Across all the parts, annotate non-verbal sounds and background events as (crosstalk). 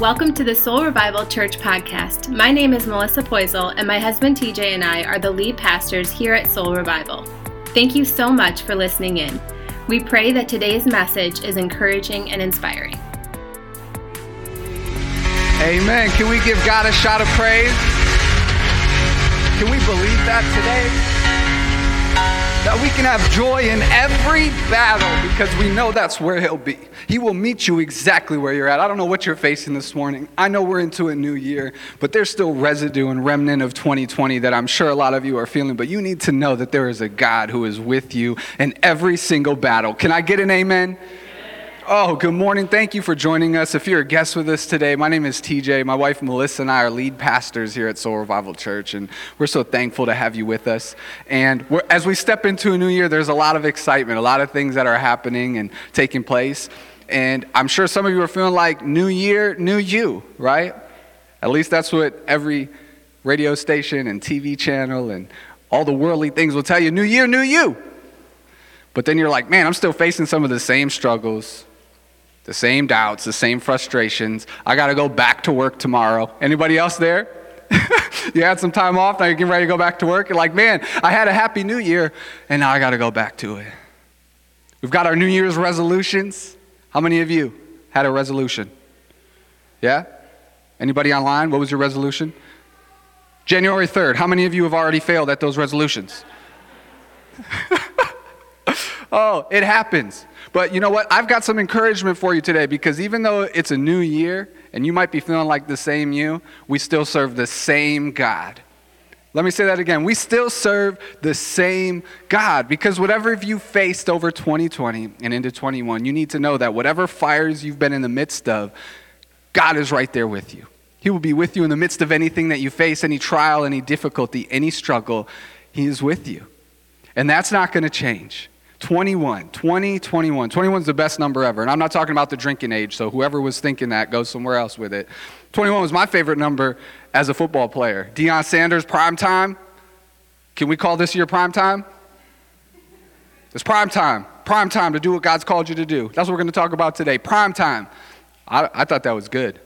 welcome to the Soul Revival Church podcast. My name is Melissa Poisel, and my husband TJ and I are the lead pastors here at Soul Revival. Thank you so much for listening in. We pray that today's message is encouraging and inspiring. Amen. Can we give God a shout of praise? Can we believe that today? That we can have joy in every battle because we know that's where He'll be. He will meet you exactly where you're at. I don't know what you're facing this morning. I know we're into a new year, but there's still residue and remnant of 2020 that I'm sure a lot of you are feeling. But you need to know that there is a God who is with you in every single battle. Can I get an amen? Oh, good morning. Thank you for joining us. If you're a guest with us today, my name is TJ. My wife Melissa and I are lead pastors here at Soul Revival Church, and we're so thankful to have you with us. And as we step into a new year, there's a lot of excitement, a lot of things that are happening and taking place. And I'm sure some of you are feeling like new year, new you, right? At least that's what every radio station and TV channel and all the worldly things will tell you new year, new you. But then you're like, man, I'm still facing some of the same struggles, the same doubts, the same frustrations. I got to go back to work tomorrow. Anybody else there? (laughs) you had some time off, now you're getting ready to go back to work. You're like, man, I had a happy new year, and now I got to go back to it. We've got our New Year's resolutions. How many of you had a resolution? Yeah? Anybody online? What was your resolution? January 3rd. How many of you have already failed at those resolutions? (laughs) oh, it happens. But you know what? I've got some encouragement for you today because even though it's a new year and you might be feeling like the same you, we still serve the same God. Let me say that again. We still serve the same God because whatever you faced over 2020 and into 21, you need to know that whatever fires you've been in the midst of, God is right there with you. He will be with you in the midst of anything that you face, any trial, any difficulty, any struggle. He is with you. And that's not going to change. 21, 20, 21. 21 is the best number ever. And I'm not talking about the drinking age, so whoever was thinking that goes somewhere else with it. 21 was my favorite number as a football player. Deion Sanders, prime time. Can we call this year prime time? It's prime time. Prime time to do what God's called you to do. That's what we're going to talk about today. Prime time. I, I thought that was good.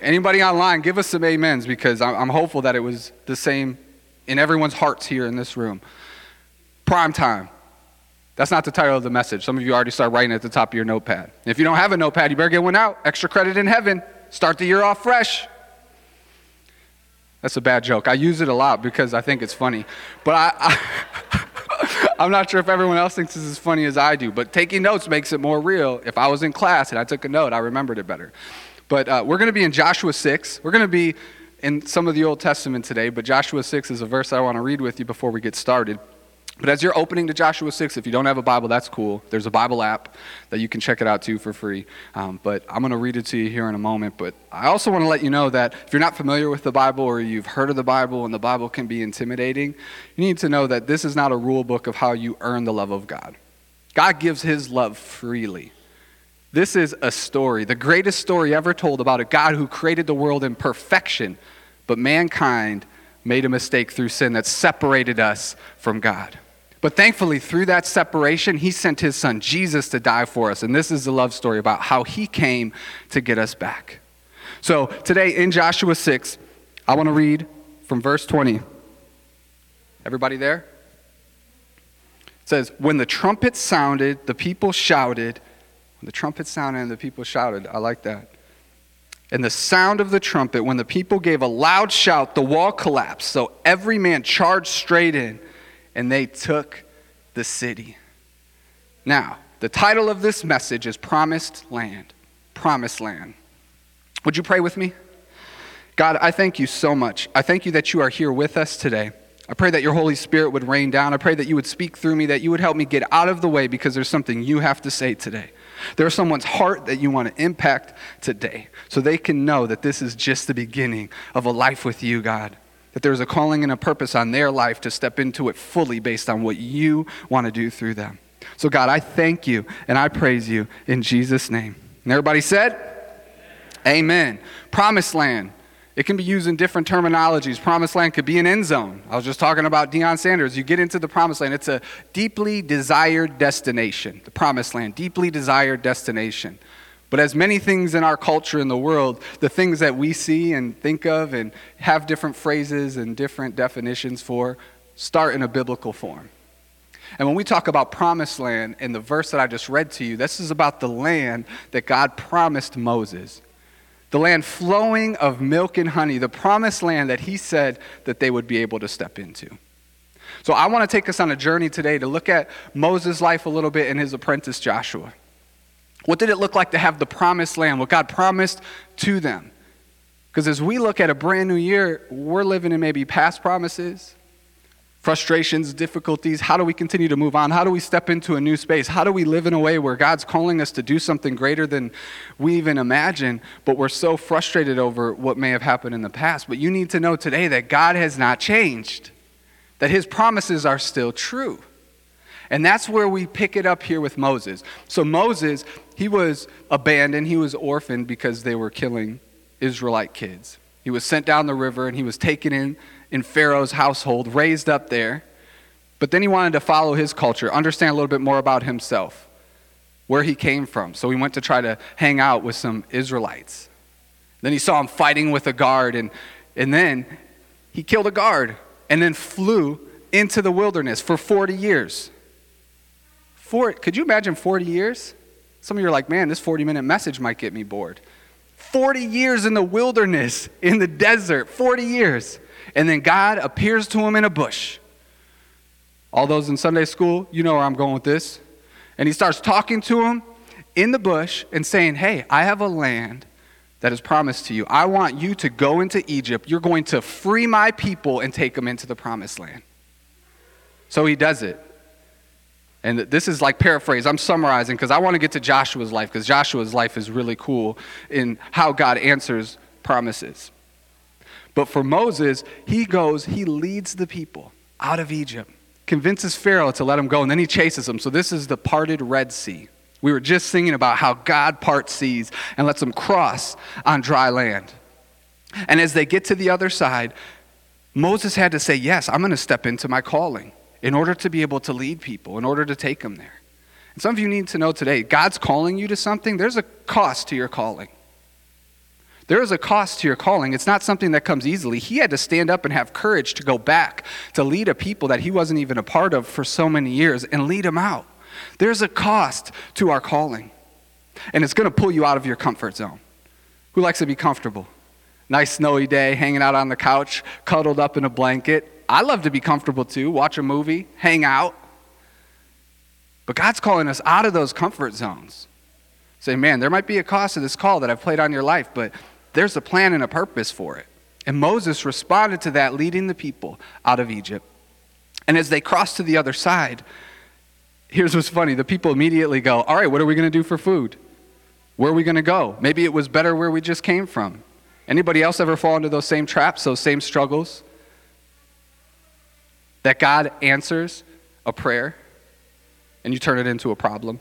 Anybody online, give us some amens because I'm hopeful that it was the same in everyone's hearts here in this room. Prime time. That's not the title of the message. Some of you already start writing at the top of your notepad. If you don't have a notepad, you better get one out. Extra credit in heaven. Start the year off fresh. That's a bad joke. I use it a lot because I think it's funny. But I, I (laughs) I'm not sure if everyone else thinks it's as funny as I do, but taking notes makes it more real. If I was in class and I took a note, I remembered it better. But uh, we're going to be in Joshua 6. We're going to be in some of the Old Testament today, but Joshua 6 is a verse I want to read with you before we get started. But as you're opening to Joshua 6, if you don't have a Bible, that's cool. There's a Bible app that you can check it out too for free. Um, but I'm going to read it to you here in a moment. But I also want to let you know that if you're not familiar with the Bible or you've heard of the Bible and the Bible can be intimidating, you need to know that this is not a rule book of how you earn the love of God. God gives his love freely. This is a story, the greatest story ever told about a God who created the world in perfection, but mankind made a mistake through sin that separated us from God. But thankfully, through that separation, he sent his son Jesus to die for us. And this is the love story about how he came to get us back. So today in Joshua 6, I want to read from verse 20. Everybody there? It says, When the trumpet sounded, the people shouted. When the trumpet sounded and the people shouted. I like that. And the sound of the trumpet, when the people gave a loud shout, the wall collapsed. So every man charged straight in and they took the city. Now, the title of this message is Promised Land. Promised Land. Would you pray with me? God, I thank you so much. I thank you that you are here with us today. I pray that your Holy Spirit would rain down. I pray that you would speak through me, that you would help me get out of the way because there's something you have to say today. There's someone's heart that you want to impact today so they can know that this is just the beginning of a life with you, God that there's a calling and a purpose on their life to step into it fully based on what you want to do through them. So, God, I thank you and I praise you in Jesus' name. And everybody said, Amen. Amen. Promised land. It can be used in different terminologies. Promised land could be an end zone. I was just talking about Deion Sanders. You get into the promised land, it's a deeply desired destination. The promised land, deeply desired destination. But as many things in our culture in the world, the things that we see and think of and have different phrases and different definitions for start in a biblical form. And when we talk about promised land in the verse that I just read to you, this is about the land that God promised Moses. The land flowing of milk and honey, the promised land that he said that they would be able to step into. So I want to take us on a journey today to look at Moses' life a little bit and his apprentice Joshua. What did it look like to have the promised land, what God promised to them? Because as we look at a brand new year, we're living in maybe past promises, frustrations, difficulties. How do we continue to move on? How do we step into a new space? How do we live in a way where God's calling us to do something greater than we even imagine, but we're so frustrated over what may have happened in the past? But you need to know today that God has not changed, that his promises are still true. And that's where we pick it up here with Moses. So, Moses, he was abandoned, he was orphaned because they were killing Israelite kids. He was sent down the river and he was taken in in Pharaoh's household, raised up there. But then he wanted to follow his culture, understand a little bit more about himself, where he came from. So he went to try to hang out with some Israelites. Then he saw him fighting with a guard, and, and then he killed a guard and then flew into the wilderness for 40 years. For, could you imagine 40 years? Some of you are like, man, this 40 minute message might get me bored. 40 years in the wilderness, in the desert, 40 years. And then God appears to him in a bush. All those in Sunday school, you know where I'm going with this. And he starts talking to him in the bush and saying, Hey, I have a land that is promised to you. I want you to go into Egypt. You're going to free my people and take them into the promised land. So he does it. And this is like paraphrase. I'm summarizing because I want to get to Joshua's life because Joshua's life is really cool in how God answers promises. But for Moses, he goes, he leads the people out of Egypt, convinces Pharaoh to let him go, and then he chases them. So this is the parted Red Sea. We were just singing about how God parts seas and lets them cross on dry land. And as they get to the other side, Moses had to say, Yes, I'm going to step into my calling in order to be able to lead people, in order to take them there. And some of you need to know today God's calling you to something, there's a cost to your calling. There is a cost to your calling. It's not something that comes easily. He had to stand up and have courage to go back to lead a people that he wasn't even a part of for so many years and lead them out. There's a cost to our calling, and it's going to pull you out of your comfort zone. Who likes to be comfortable? Nice snowy day, hanging out on the couch, cuddled up in a blanket, I love to be comfortable too, watch a movie, hang out. But God's calling us out of those comfort zones. Say, man, there might be a cost to this call that I've played on your life, but there's a plan and a purpose for it. And Moses responded to that, leading the people out of Egypt. And as they crossed to the other side, here's what's funny the people immediately go, All right, what are we going to do for food? Where are we going to go? Maybe it was better where we just came from. Anybody else ever fall into those same traps, those same struggles? That God answers a prayer and you turn it into a problem.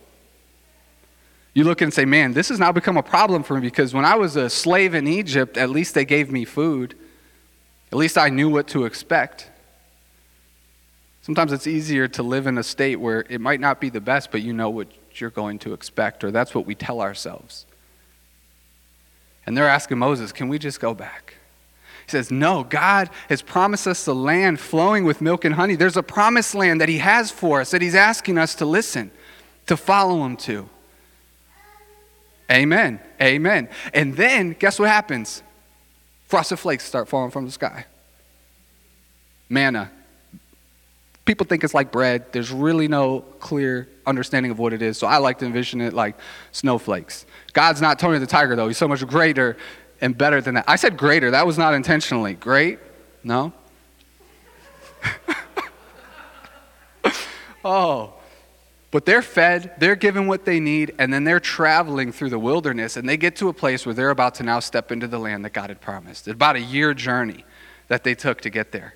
You look and say, man, this has now become a problem for me because when I was a slave in Egypt, at least they gave me food. At least I knew what to expect. Sometimes it's easier to live in a state where it might not be the best, but you know what you're going to expect, or that's what we tell ourselves. And they're asking Moses, can we just go back? He says, No, God has promised us the land flowing with milk and honey. There's a promised land that He has for us that He's asking us to listen, to follow Him to. Amen. Amen. And then, guess what happens? Frosted flakes start falling from the sky. Manna. People think it's like bread. There's really no clear understanding of what it is. So I like to envision it like snowflakes. God's not Tony the Tiger, though. He's so much greater and better than that. I said greater. That was not intentionally. Great? No? (laughs) oh. But they're fed, they're given what they need, and then they're traveling through the wilderness, and they get to a place where they're about to now step into the land that God had promised. It's about a year journey that they took to get there.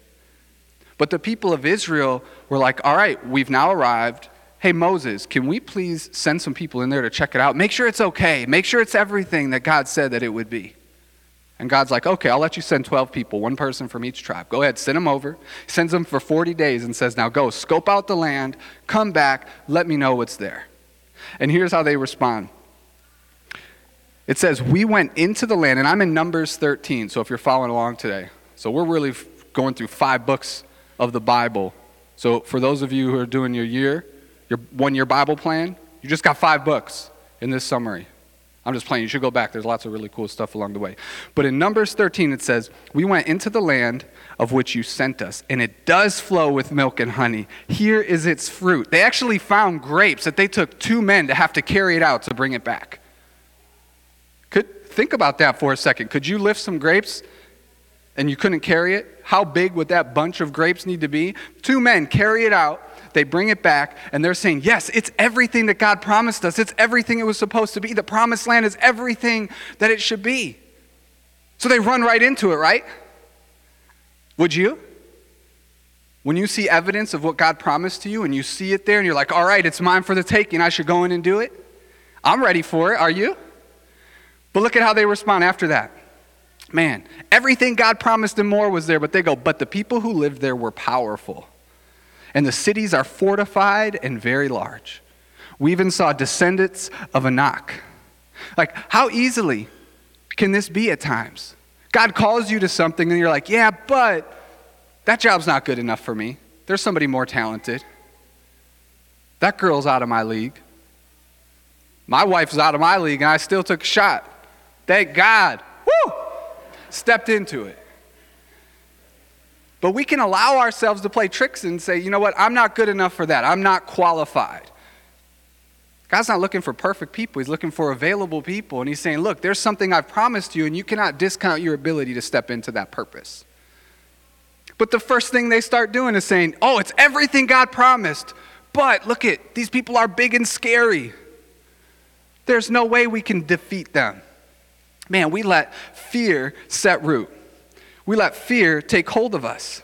But the people of Israel were like, all right, we've now arrived. Hey, Moses, can we please send some people in there to check it out? Make sure it's okay. Make sure it's everything that God said that it would be. And God's like, okay, I'll let you send 12 people, one person from each tribe. Go ahead, send them over. He sends them for 40 days and says, now go, scope out the land, come back, let me know what's there. And here's how they respond It says, We went into the land, and I'm in Numbers 13, so if you're following along today. So we're really going through five books of the Bible. So for those of you who are doing your year, your one year Bible plan, you just got five books in this summary. I'm just playing. You should go back. There's lots of really cool stuff along the way. But in Numbers 13, it says, We went into the land of which you sent us, and it does flow with milk and honey. Here is its fruit. They actually found grapes that they took two men to have to carry it out to bring it back. Could think about that for a second. Could you lift some grapes and you couldn't carry it? How big would that bunch of grapes need to be? Two men carry it out they bring it back, and they're saying, Yes, it's everything that God promised us. It's everything it was supposed to be. The promised land is everything that it should be. So they run right into it, right? Would you? When you see evidence of what God promised to you and you see it there and you're like, all right, it's mine for the taking, I should go in and do it? I'm ready for it. Are you? But look at how they respond after that. Man, everything God promised and more was there, but they go, but the people who lived there were powerful and the cities are fortified and very large. We even saw descendants of Anak. Like, how easily can this be at times? God calls you to something and you're like, yeah, but that job's not good enough for me. There's somebody more talented. That girl's out of my league. My wife's out of my league and I still took a shot. Thank God. Woo! Stepped into it. But we can allow ourselves to play tricks and say, you know what, I'm not good enough for that. I'm not qualified. God's not looking for perfect people, He's looking for available people. And He's saying, look, there's something I've promised you, and you cannot discount your ability to step into that purpose. But the first thing they start doing is saying, oh, it's everything God promised. But look at these people are big and scary. There's no way we can defeat them. Man, we let fear set root. We let fear take hold of us.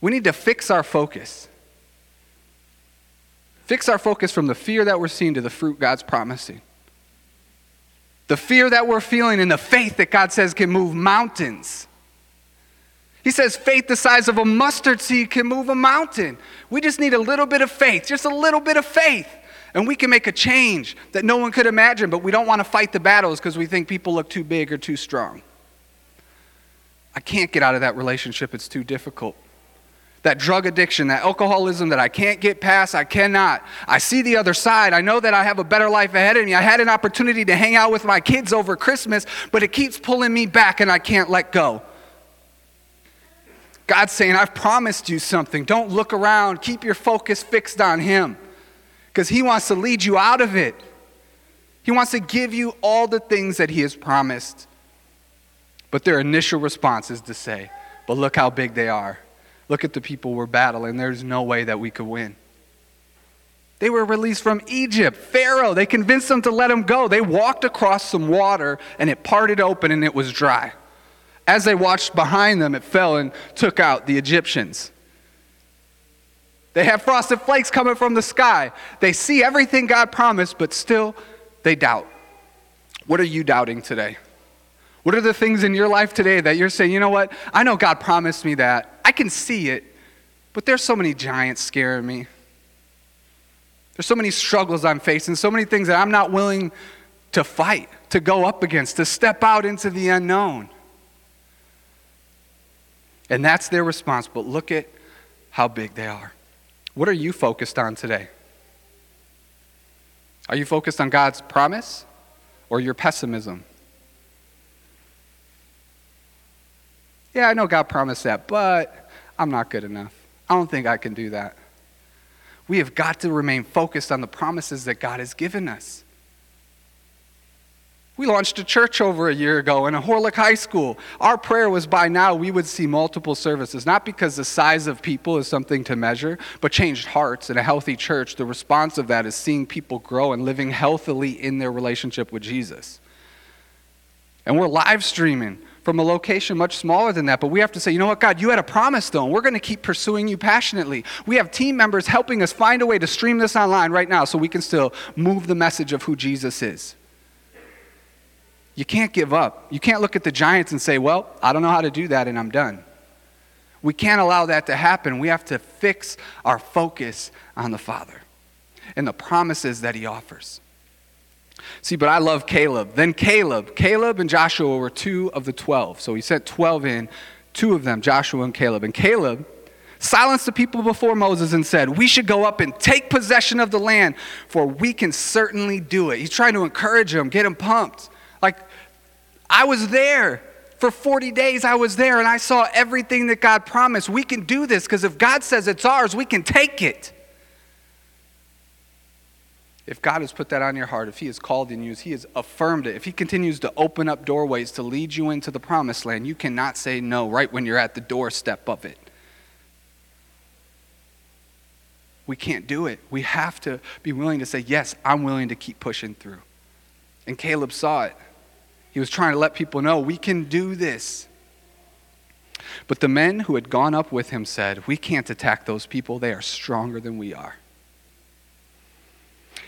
We need to fix our focus. Fix our focus from the fear that we're seeing to the fruit God's promising. The fear that we're feeling and the faith that God says can move mountains. He says faith the size of a mustard seed can move a mountain. We just need a little bit of faith, just a little bit of faith. And we can make a change that no one could imagine, but we don't want to fight the battles because we think people look too big or too strong. I can't get out of that relationship, it's too difficult. That drug addiction, that alcoholism that I can't get past, I cannot. I see the other side. I know that I have a better life ahead of me. I had an opportunity to hang out with my kids over Christmas, but it keeps pulling me back and I can't let go. God's saying, I've promised you something. Don't look around. Keep your focus fixed on Him because He wants to lead you out of it. He wants to give you all the things that He has promised. But their initial response is to say, But look how big they are. Look at the people we're battling. There's no way that we could win. They were released from Egypt. Pharaoh, they convinced them to let them go. They walked across some water and it parted open and it was dry. As they watched behind them, it fell and took out the Egyptians. They have frosted flakes coming from the sky. They see everything God promised, but still they doubt. What are you doubting today? What are the things in your life today that you're saying, you know what? I know God promised me that. I can see it, but there's so many giants scaring me. There's so many struggles I'm facing, so many things that I'm not willing to fight, to go up against, to step out into the unknown. And that's their response, but look at how big they are. What are you focused on today? Are you focused on God's promise or your pessimism? Yeah, I know God promised that, but I'm not good enough. I don't think I can do that. We have got to remain focused on the promises that God has given us. We launched a church over a year ago in a Horlick High School. Our prayer was by now we would see multiple services, not because the size of people is something to measure, but changed hearts in a healthy church. The response of that is seeing people grow and living healthily in their relationship with Jesus. And we're live streaming from a location much smaller than that. But we have to say, you know what, God, you had a promise, though, and we're going to keep pursuing you passionately. We have team members helping us find a way to stream this online right now so we can still move the message of who Jesus is. You can't give up. You can't look at the giants and say, well, I don't know how to do that and I'm done. We can't allow that to happen. We have to fix our focus on the Father and the promises that He offers. See, but I love Caleb. Then Caleb, Caleb and Joshua were two of the 12. So he sent 12 in, two of them, Joshua and Caleb. And Caleb silenced the people before Moses and said, We should go up and take possession of the land, for we can certainly do it. He's trying to encourage them, get them pumped. Like, I was there. For 40 days, I was there and I saw everything that God promised. We can do this because if God says it's ours, we can take it. If God has put that on your heart, if He has called in you, if He has affirmed it, if He continues to open up doorways to lead you into the promised land, you cannot say no right when you're at the doorstep of it. We can't do it. We have to be willing to say, Yes, I'm willing to keep pushing through. And Caleb saw it. He was trying to let people know we can do this. But the men who had gone up with him said, We can't attack those people. They are stronger than we are.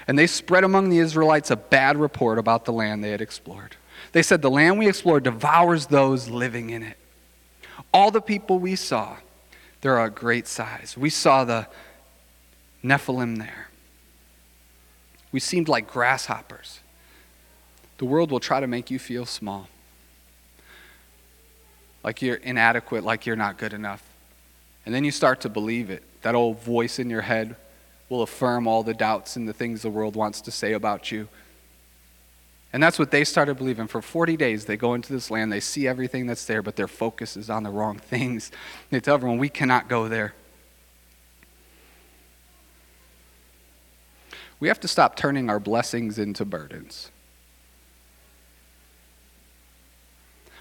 And they spread among the Israelites a bad report about the land they had explored. They said, The land we explored devours those living in it. All the people we saw, they're a great size. We saw the Nephilim there. We seemed like grasshoppers. The world will try to make you feel small, like you're inadequate, like you're not good enough. And then you start to believe it. That old voice in your head will affirm all the doubts and the things the world wants to say about you. And that's what they started believing. For 40 days, they go into this land, they see everything that's there, but their focus is on the wrong things. (laughs) They tell everyone, we cannot go there. We have to stop turning our blessings into burdens.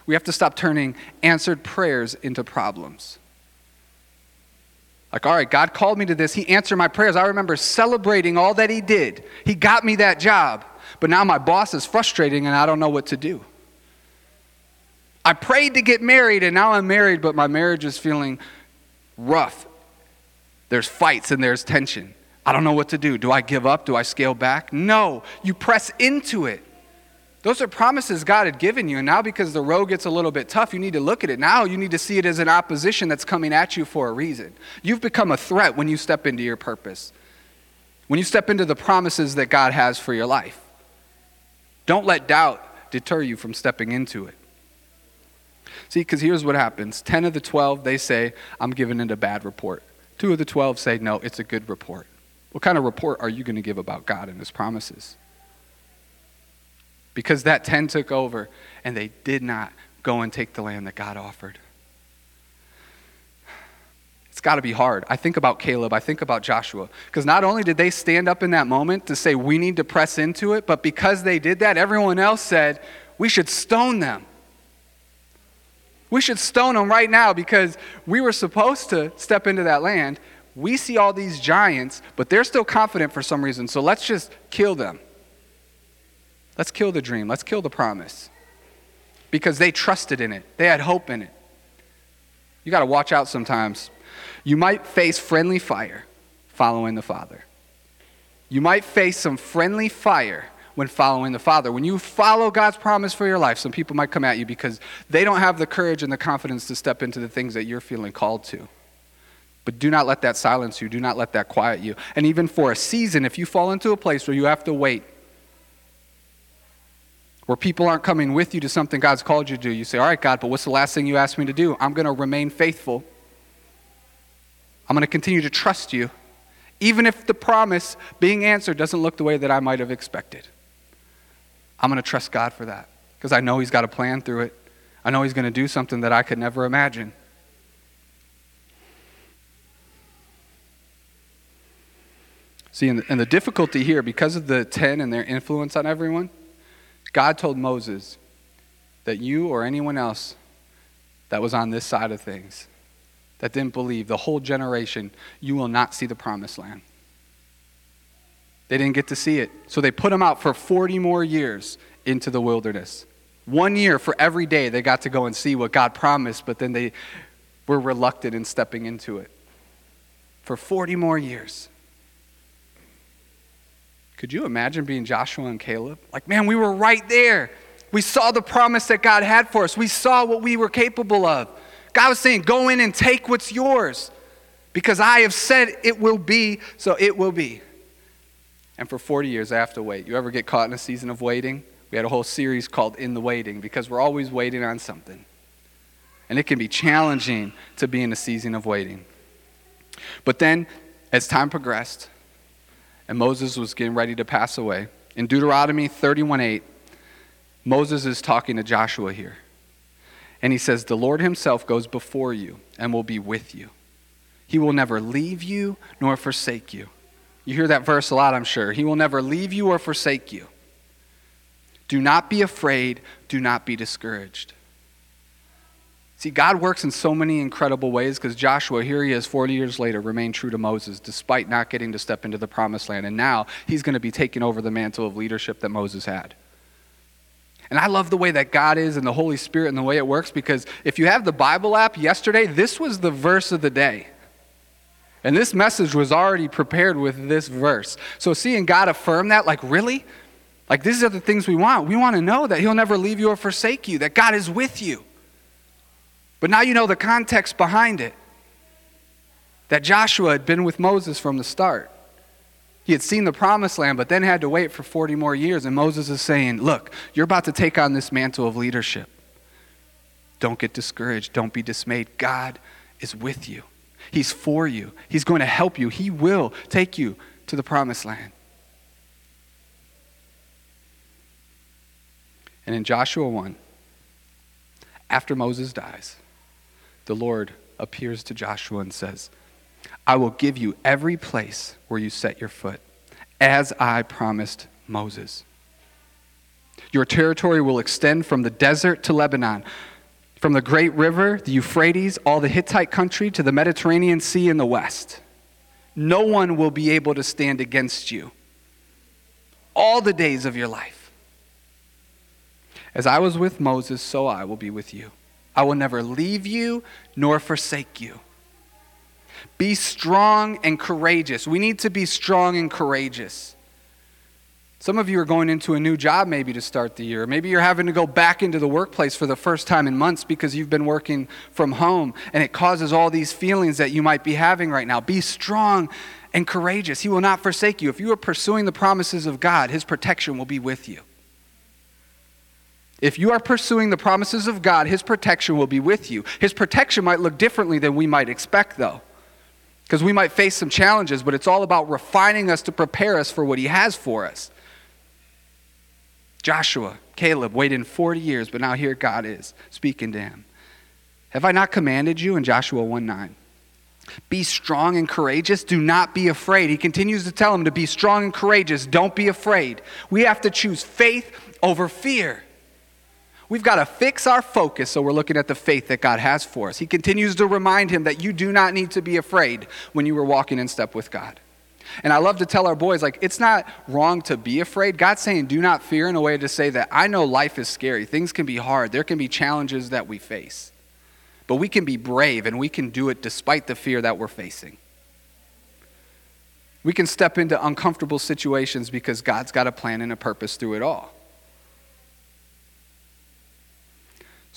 We have to stop turning answered prayers into problems. Like, all right, God called me to this. He answered my prayers. I remember celebrating all that He did. He got me that job. But now my boss is frustrating and I don't know what to do. I prayed to get married and now I'm married, but my marriage is feeling rough. There's fights and there's tension. I don't know what to do. Do I give up? Do I scale back? No. You press into it. Those are promises God had given you. And now, because the road gets a little bit tough, you need to look at it. Now, you need to see it as an opposition that's coming at you for a reason. You've become a threat when you step into your purpose, when you step into the promises that God has for your life. Don't let doubt deter you from stepping into it. See, because here's what happens 10 of the 12, they say, I'm giving it a bad report. Two of the 12 say, no, it's a good report. What kind of report are you going to give about God and his promises? Because that 10 took over and they did not go and take the land that God offered. It's got to be hard. I think about Caleb, I think about Joshua, because not only did they stand up in that moment to say, we need to press into it, but because they did that, everyone else said, we should stone them. We should stone them right now because we were supposed to step into that land. We see all these giants, but they're still confident for some reason, so let's just kill them. Let's kill the dream. Let's kill the promise. Because they trusted in it, they had hope in it. You got to watch out sometimes. You might face friendly fire following the Father. You might face some friendly fire when following the Father. When you follow God's promise for your life, some people might come at you because they don't have the courage and the confidence to step into the things that you're feeling called to. But do not let that silence you. Do not let that quiet you. And even for a season, if you fall into a place where you have to wait where people aren't coming with you to something God's called you to do. You say, All right, God, but what's the last thing you asked me to do? I'm going to remain faithful. I'm going to continue to trust you, even if the promise being answered doesn't look the way that I might have expected. I'm going to trust God for that because I know He's got a plan through it. I know He's going to do something that I could never imagine. See, and the, and the difficulty here, because of the 10 and their influence on everyone, God told Moses that you or anyone else that was on this side of things, that didn't believe, the whole generation, you will not see the promised land. They didn't get to see it. So they put them out for 40 more years into the wilderness. One year for every day they got to go and see what God promised, but then they were reluctant in stepping into it. For 40 more years. Could you imagine being Joshua and Caleb? Like, man, we were right there. We saw the promise that God had for us, we saw what we were capable of. God was saying, Go in and take what's yours because I have said it will be, so it will be. And for 40 years, I have to wait. You ever get caught in a season of waiting? We had a whole series called In the Waiting because we're always waiting on something. And it can be challenging to be in a season of waiting. But then, as time progressed, and Moses was getting ready to pass away, in Deuteronomy 31 8, Moses is talking to Joshua here. And he says, The Lord himself goes before you and will be with you. He will never leave you nor forsake you. You hear that verse a lot, I'm sure. He will never leave you or forsake you. Do not be afraid. Do not be discouraged. See, God works in so many incredible ways because Joshua, here he is 40 years later, remained true to Moses despite not getting to step into the promised land. And now he's going to be taking over the mantle of leadership that Moses had. And I love the way that God is and the Holy Spirit and the way it works because if you have the Bible app yesterday, this was the verse of the day. And this message was already prepared with this verse. So seeing God affirm that, like, really? Like, these are the things we want. We want to know that He'll never leave you or forsake you, that God is with you. But now you know the context behind it that Joshua had been with Moses from the start. He had seen the promised land, but then had to wait for 40 more years. And Moses is saying, Look, you're about to take on this mantle of leadership. Don't get discouraged. Don't be dismayed. God is with you, He's for you, He's going to help you. He will take you to the promised land. And in Joshua 1, after Moses dies, the Lord appears to Joshua and says, I will give you every place where you set your foot, as I promised Moses. Your territory will extend from the desert to Lebanon, from the great river, the Euphrates, all the Hittite country, to the Mediterranean Sea in the west. No one will be able to stand against you all the days of your life. As I was with Moses, so I will be with you. I will never leave you nor forsake you. Be strong and courageous. We need to be strong and courageous. Some of you are going into a new job maybe to start the year. Maybe you're having to go back into the workplace for the first time in months because you've been working from home and it causes all these feelings that you might be having right now. Be strong and courageous. He will not forsake you. If you are pursuing the promises of God, His protection will be with you. If you are pursuing the promises of God, His protection will be with you. His protection might look differently than we might expect, though. Because we might face some challenges, but it's all about refining us to prepare us for what He has for us. Joshua, Caleb waited 40 years, but now here God is speaking to him. Have I not commanded you in Joshua 1 9? Be strong and courageous. Do not be afraid. He continues to tell him to be strong and courageous. Don't be afraid. We have to choose faith over fear. We've got to fix our focus so we're looking at the faith that God has for us. He continues to remind him that you do not need to be afraid when you are walking in step with God. And I love to tell our boys, like, it's not wrong to be afraid. God's saying, do not fear in a way to say that I know life is scary. Things can be hard. There can be challenges that we face. But we can be brave and we can do it despite the fear that we're facing. We can step into uncomfortable situations because God's got a plan and a purpose through it all.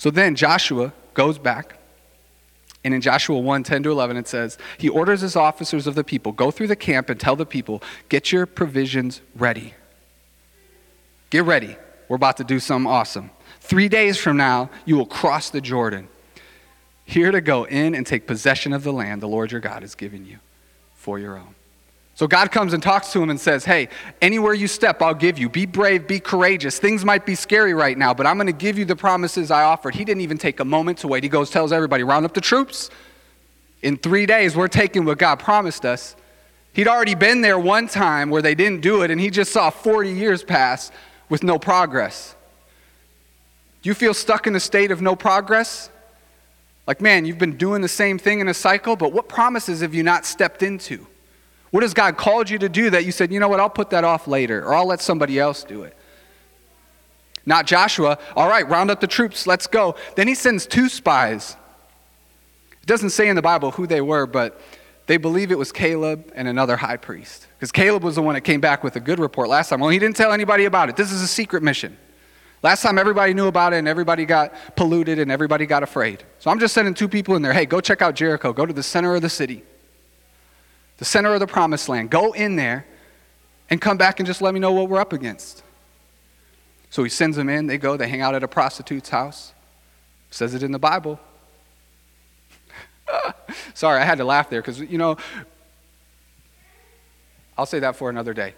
So then Joshua goes back, and in Joshua 1 10 to 11, it says, He orders his officers of the people, go through the camp and tell the people, get your provisions ready. Get ready. We're about to do something awesome. Three days from now, you will cross the Jordan, here to go in and take possession of the land the Lord your God has given you for your own. So God comes and talks to him and says, Hey, anywhere you step, I'll give you. Be brave, be courageous. Things might be scary right now, but I'm going to give you the promises I offered. He didn't even take a moment to wait. He goes, tells everybody, round up the troops. In three days, we're taking what God promised us. He'd already been there one time where they didn't do it, and he just saw 40 years pass with no progress. Do you feel stuck in a state of no progress? Like, man, you've been doing the same thing in a cycle, but what promises have you not stepped into? What has God called you to do that you said, you know what, I'll put that off later, or I'll let somebody else do it? Not Joshua. All right, round up the troops, let's go. Then he sends two spies. It doesn't say in the Bible who they were, but they believe it was Caleb and another high priest. Because Caleb was the one that came back with a good report last time. Well, he didn't tell anybody about it. This is a secret mission. Last time everybody knew about it and everybody got polluted and everybody got afraid. So I'm just sending two people in there. Hey, go check out Jericho. Go to the center of the city the center of the promised land. Go in there and come back and just let me know what we're up against. So he sends them in. They go, they hang out at a prostitute's house. says it in the Bible. (laughs) Sorry, I had to laugh there because, you know, I'll say that for another day.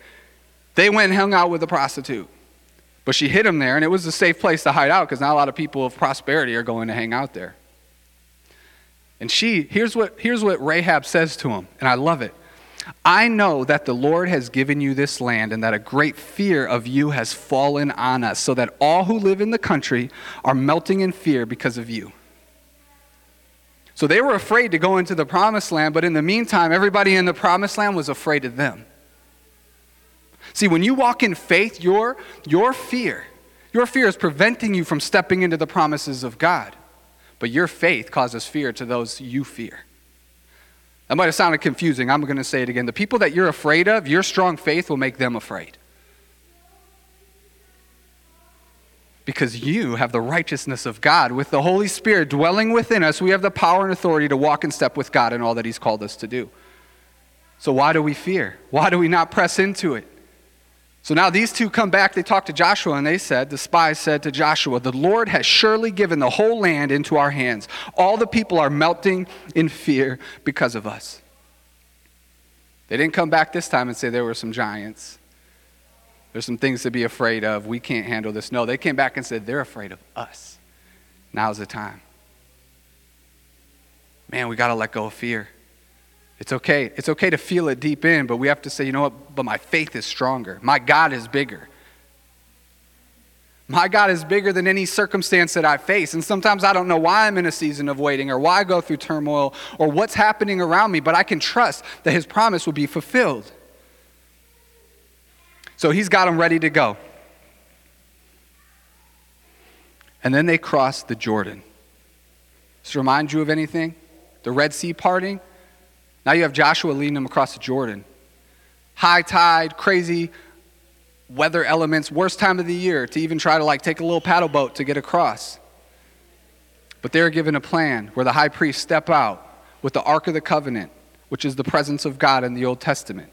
They went and hung out with a prostitute. But she hid him there, and it was a safe place to hide out because not a lot of people of prosperity are going to hang out there. And she, here's what, here's what Rahab says to him, and I love it. I know that the Lord has given you this land, and that a great fear of you has fallen on us, so that all who live in the country are melting in fear because of you. So they were afraid to go into the promised land, but in the meantime, everybody in the promised land was afraid of them. See, when you walk in faith, your, your fear, your fear is preventing you from stepping into the promises of God. But your faith causes fear to those you fear. That might have sounded confusing. I'm going to say it again. The people that you're afraid of, your strong faith will make them afraid. Because you have the righteousness of God. With the Holy Spirit dwelling within us, we have the power and authority to walk in step with God in all that He's called us to do. So, why do we fear? Why do we not press into it? So now these two come back. They talk to Joshua, and they said, The spies said to Joshua, The Lord has surely given the whole land into our hands. All the people are melting in fear because of us. They didn't come back this time and say there were some giants. There's some things to be afraid of. We can't handle this. No, they came back and said, They're afraid of us. Now's the time. Man, we got to let go of fear. It's okay. It's okay to feel it deep in, but we have to say, you know what? But my faith is stronger. My God is bigger. My God is bigger than any circumstance that I face. And sometimes I don't know why I'm in a season of waiting or why I go through turmoil or what's happening around me, but I can trust that His promise will be fulfilled. So He's got them ready to go. And then they cross the Jordan. Does this remind you of anything? The Red Sea parting? Now you have Joshua leading them across the Jordan. High tide, crazy weather elements, worst time of the year to even try to like take a little paddle boat to get across. But they're given a plan where the high priest step out with the Ark of the Covenant, which is the presence of God in the Old Testament,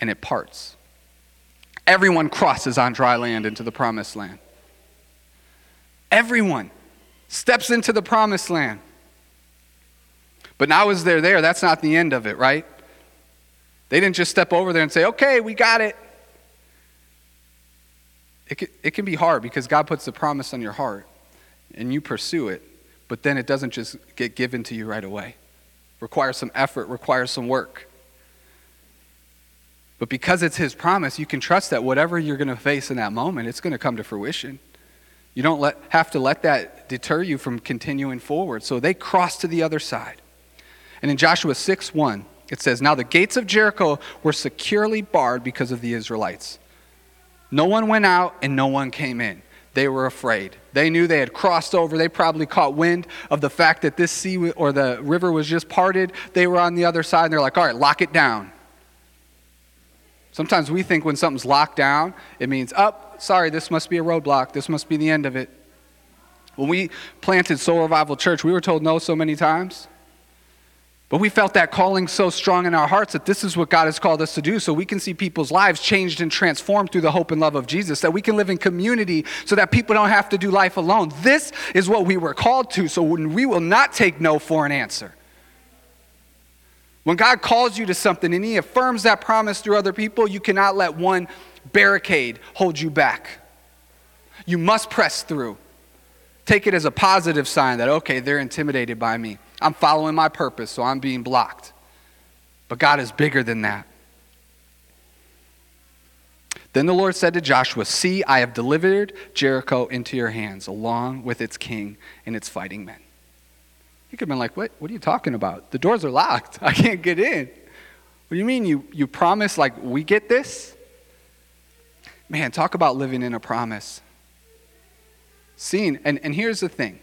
and it parts. Everyone crosses on dry land into the promised land. Everyone steps into the promised land. But now, as they're there, that's not the end of it, right? They didn't just step over there and say, okay, we got it. It can, it can be hard because God puts the promise on your heart and you pursue it, but then it doesn't just get given to you right away. requires some effort, requires some work. But because it's His promise, you can trust that whatever you're going to face in that moment, it's going to come to fruition. You don't let, have to let that deter you from continuing forward. So they cross to the other side. And in Joshua 6 1, it says, Now the gates of Jericho were securely barred because of the Israelites. No one went out and no one came in. They were afraid. They knew they had crossed over. They probably caught wind of the fact that this sea or the river was just parted. They were on the other side and they're like, all right, lock it down. Sometimes we think when something's locked down, it means, oh, sorry, this must be a roadblock. This must be the end of it. When we planted Soul Revival Church, we were told no so many times. But we felt that calling so strong in our hearts that this is what God has called us to do so we can see people's lives changed and transformed through the hope and love of Jesus, that we can live in community so that people don't have to do life alone. This is what we were called to, so we will not take no for an answer. When God calls you to something and He affirms that promise through other people, you cannot let one barricade hold you back. You must press through. Take it as a positive sign that, okay, they're intimidated by me. I'm following my purpose, so I'm being blocked. But God is bigger than that. Then the Lord said to Joshua, See, I have delivered Jericho into your hands, along with its king and its fighting men. He could have been like, What, what are you talking about? The doors are locked. (laughs) I can't get in. What do you mean you, you promise, like, we get this? Man, talk about living in a promise. Seeing, and, and here's the thing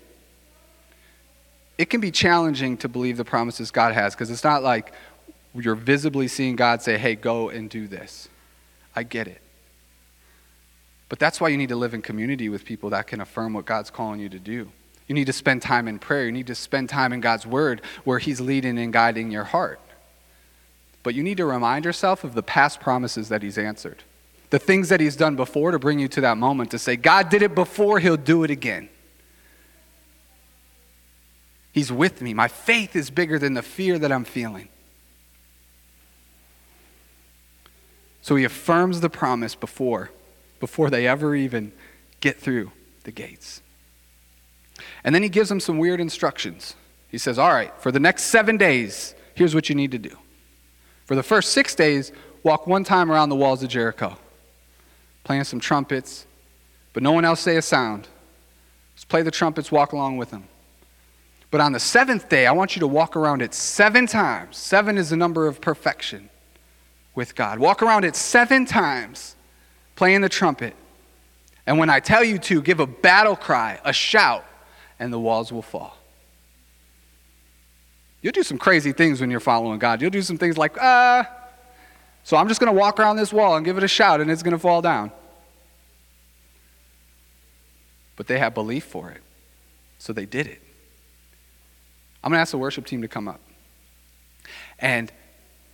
it can be challenging to believe the promises God has because it's not like you're visibly seeing God say, hey, go and do this. I get it. But that's why you need to live in community with people that can affirm what God's calling you to do. You need to spend time in prayer. You need to spend time in God's word where He's leading and guiding your heart. But you need to remind yourself of the past promises that He's answered, the things that He's done before to bring you to that moment to say, God did it before, He'll do it again. He's with me. My faith is bigger than the fear that I'm feeling. So he affirms the promise before, before they ever even get through the gates. And then he gives them some weird instructions. He says, All right, for the next seven days, here's what you need to do. For the first six days, walk one time around the walls of Jericho, playing some trumpets, but no one else say a sound. Just play the trumpets, walk along with them. But on the seventh day, I want you to walk around it seven times. Seven is the number of perfection with God. Walk around it seven times, playing the trumpet. And when I tell you to, give a battle cry, a shout, and the walls will fall. You'll do some crazy things when you're following God. You'll do some things like, ah. Uh, so I'm just going to walk around this wall and give it a shout, and it's going to fall down. But they have belief for it, so they did it. I'm going to ask the worship team to come up. And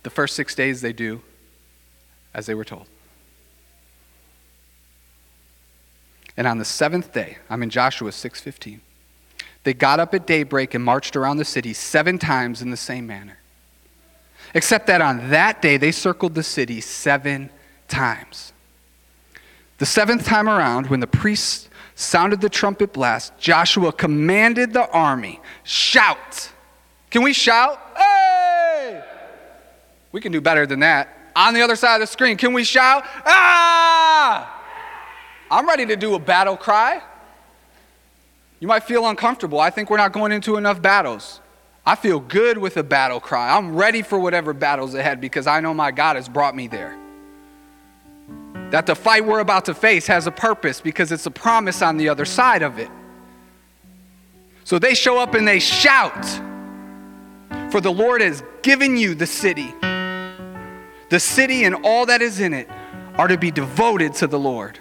the first six days they do as they were told. And on the seventh day, I'm in Joshua 6:15. They got up at daybreak and marched around the city seven times in the same manner. Except that on that day they circled the city seven times. The seventh time around, when the priests sounded the trumpet blast, Joshua commanded the army, Shout! Can we shout? Hey! We can do better than that on the other side of the screen. Can we shout? Ah! I'm ready to do a battle cry. You might feel uncomfortable. I think we're not going into enough battles. I feel good with a battle cry. I'm ready for whatever battle's ahead because I know my God has brought me there. That the fight we're about to face has a purpose because it's a promise on the other side of it. So they show up and they shout, For the Lord has given you the city. The city and all that is in it are to be devoted to the Lord.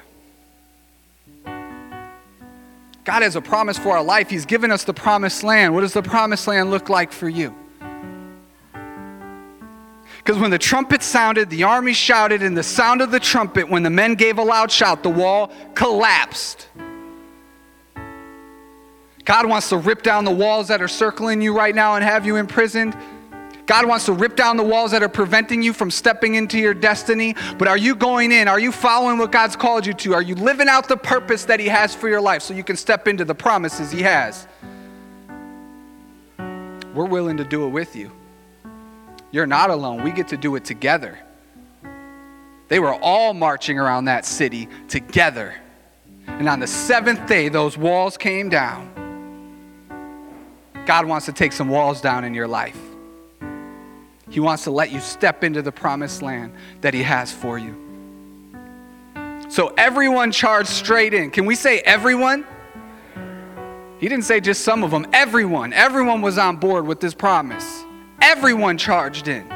God has a promise for our life. He's given us the promised land. What does the promised land look like for you? Because when the trumpet sounded, the army shouted, and the sound of the trumpet, when the men gave a loud shout, the wall collapsed. God wants to rip down the walls that are circling you right now and have you imprisoned. God wants to rip down the walls that are preventing you from stepping into your destiny. But are you going in? Are you following what God's called you to? Are you living out the purpose that He has for your life so you can step into the promises He has? We're willing to do it with you. You're not alone. We get to do it together. They were all marching around that city together. And on the seventh day, those walls came down. God wants to take some walls down in your life. He wants to let you step into the promised land that He has for you. So everyone charged straight in. Can we say everyone? He didn't say just some of them. Everyone. Everyone was on board with this promise. Everyone charged in.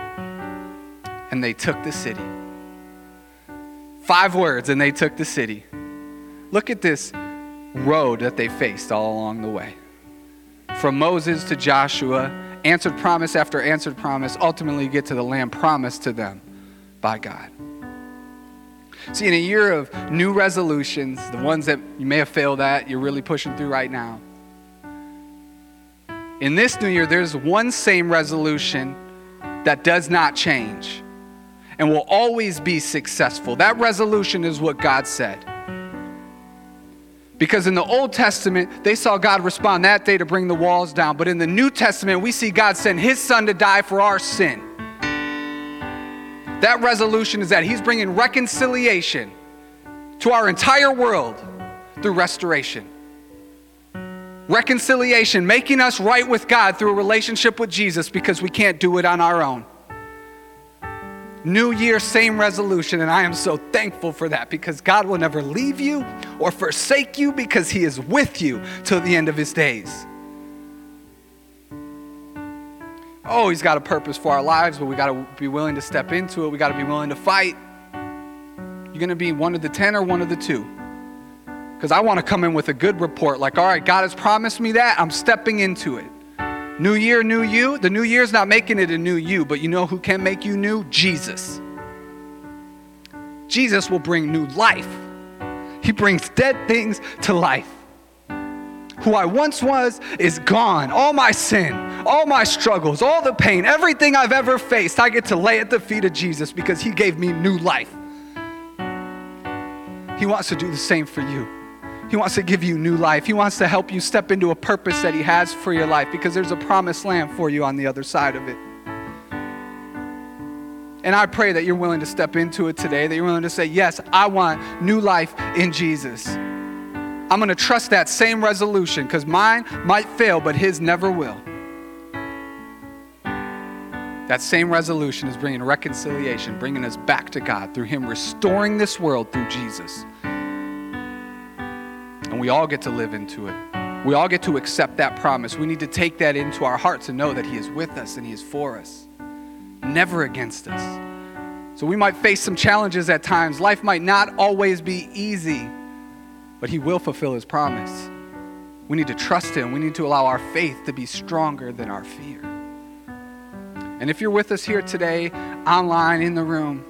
And they took the city. Five words, and they took the city. Look at this road that they faced all along the way. From Moses to Joshua answered promise after answered promise, ultimately get to the land promised to them by God. See, in a year of new resolutions, the ones that you may have failed at, you're really pushing through right now. In this new year, there's one same resolution that does not change and will always be successful. That resolution is what God said. Because in the Old Testament, they saw God respond that day to bring the walls down. But in the New Testament, we see God send his son to die for our sin. That resolution is that he's bringing reconciliation to our entire world through restoration. Reconciliation, making us right with God through a relationship with Jesus because we can't do it on our own. New year, same resolution, and I am so thankful for that because God will never leave you or forsake you because He is with you till the end of His days. Oh, He's got a purpose for our lives, but we got to be willing to step into it. We got to be willing to fight. You're going to be one of the 10 or one of the two? Because I want to come in with a good report like, all right, God has promised me that. I'm stepping into it. New year, new you. The new year's not making it a new you, but you know who can make you new? Jesus. Jesus will bring new life. He brings dead things to life. Who I once was is gone. All my sin, all my struggles, all the pain, everything I've ever faced, I get to lay at the feet of Jesus because He gave me new life. He wants to do the same for you. He wants to give you new life. He wants to help you step into a purpose that He has for your life because there's a promised land for you on the other side of it. And I pray that you're willing to step into it today, that you're willing to say, Yes, I want new life in Jesus. I'm going to trust that same resolution because mine might fail, but His never will. That same resolution is bringing reconciliation, bringing us back to God through Him restoring this world through Jesus. We all get to live into it. We all get to accept that promise. We need to take that into our hearts and know that He is with us and He is for us never against us. So we might face some challenges at times. Life might not always be easy, but He will fulfill His promise. We need to trust Him. We need to allow our faith to be stronger than our fear. And if you're with us here today, online, in the room,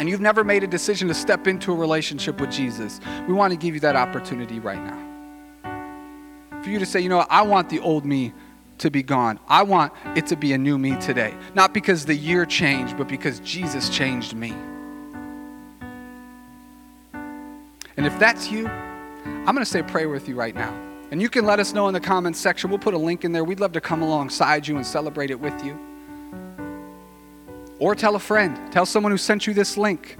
and you've never made a decision to step into a relationship with Jesus, we want to give you that opportunity right now. For you to say, you know, I want the old me to be gone. I want it to be a new me today. Not because the year changed, but because Jesus changed me. And if that's you, I'm going to say pray with you right now. And you can let us know in the comments section. We'll put a link in there. We'd love to come alongside you and celebrate it with you. Or tell a friend, tell someone who sent you this link.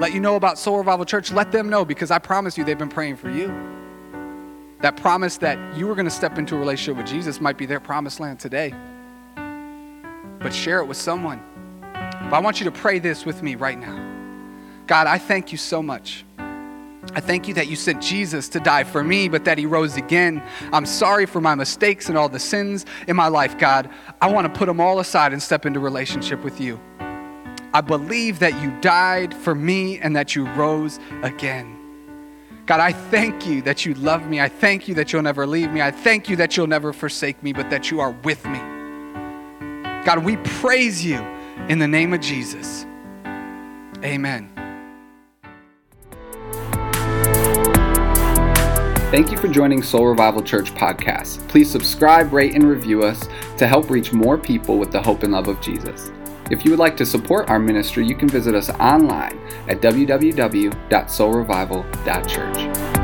Let you know about Soul Revival Church. Let them know because I promise you they've been praying for you. That promise that you were going to step into a relationship with Jesus might be their promised land today. But share it with someone. But I want you to pray this with me right now. God, I thank you so much. I thank you that you sent Jesus to die for me, but that he rose again. I'm sorry for my mistakes and all the sins in my life, God. I want to put them all aside and step into relationship with you. I believe that you died for me and that you rose again. God, I thank you that you love me. I thank you that you'll never leave me. I thank you that you'll never forsake me, but that you are with me. God, we praise you in the name of Jesus. Amen. Thank you for joining Soul Revival Church podcast. Please subscribe, rate, and review us to help reach more people with the hope and love of Jesus. If you would like to support our ministry, you can visit us online at www.soulrevival.church.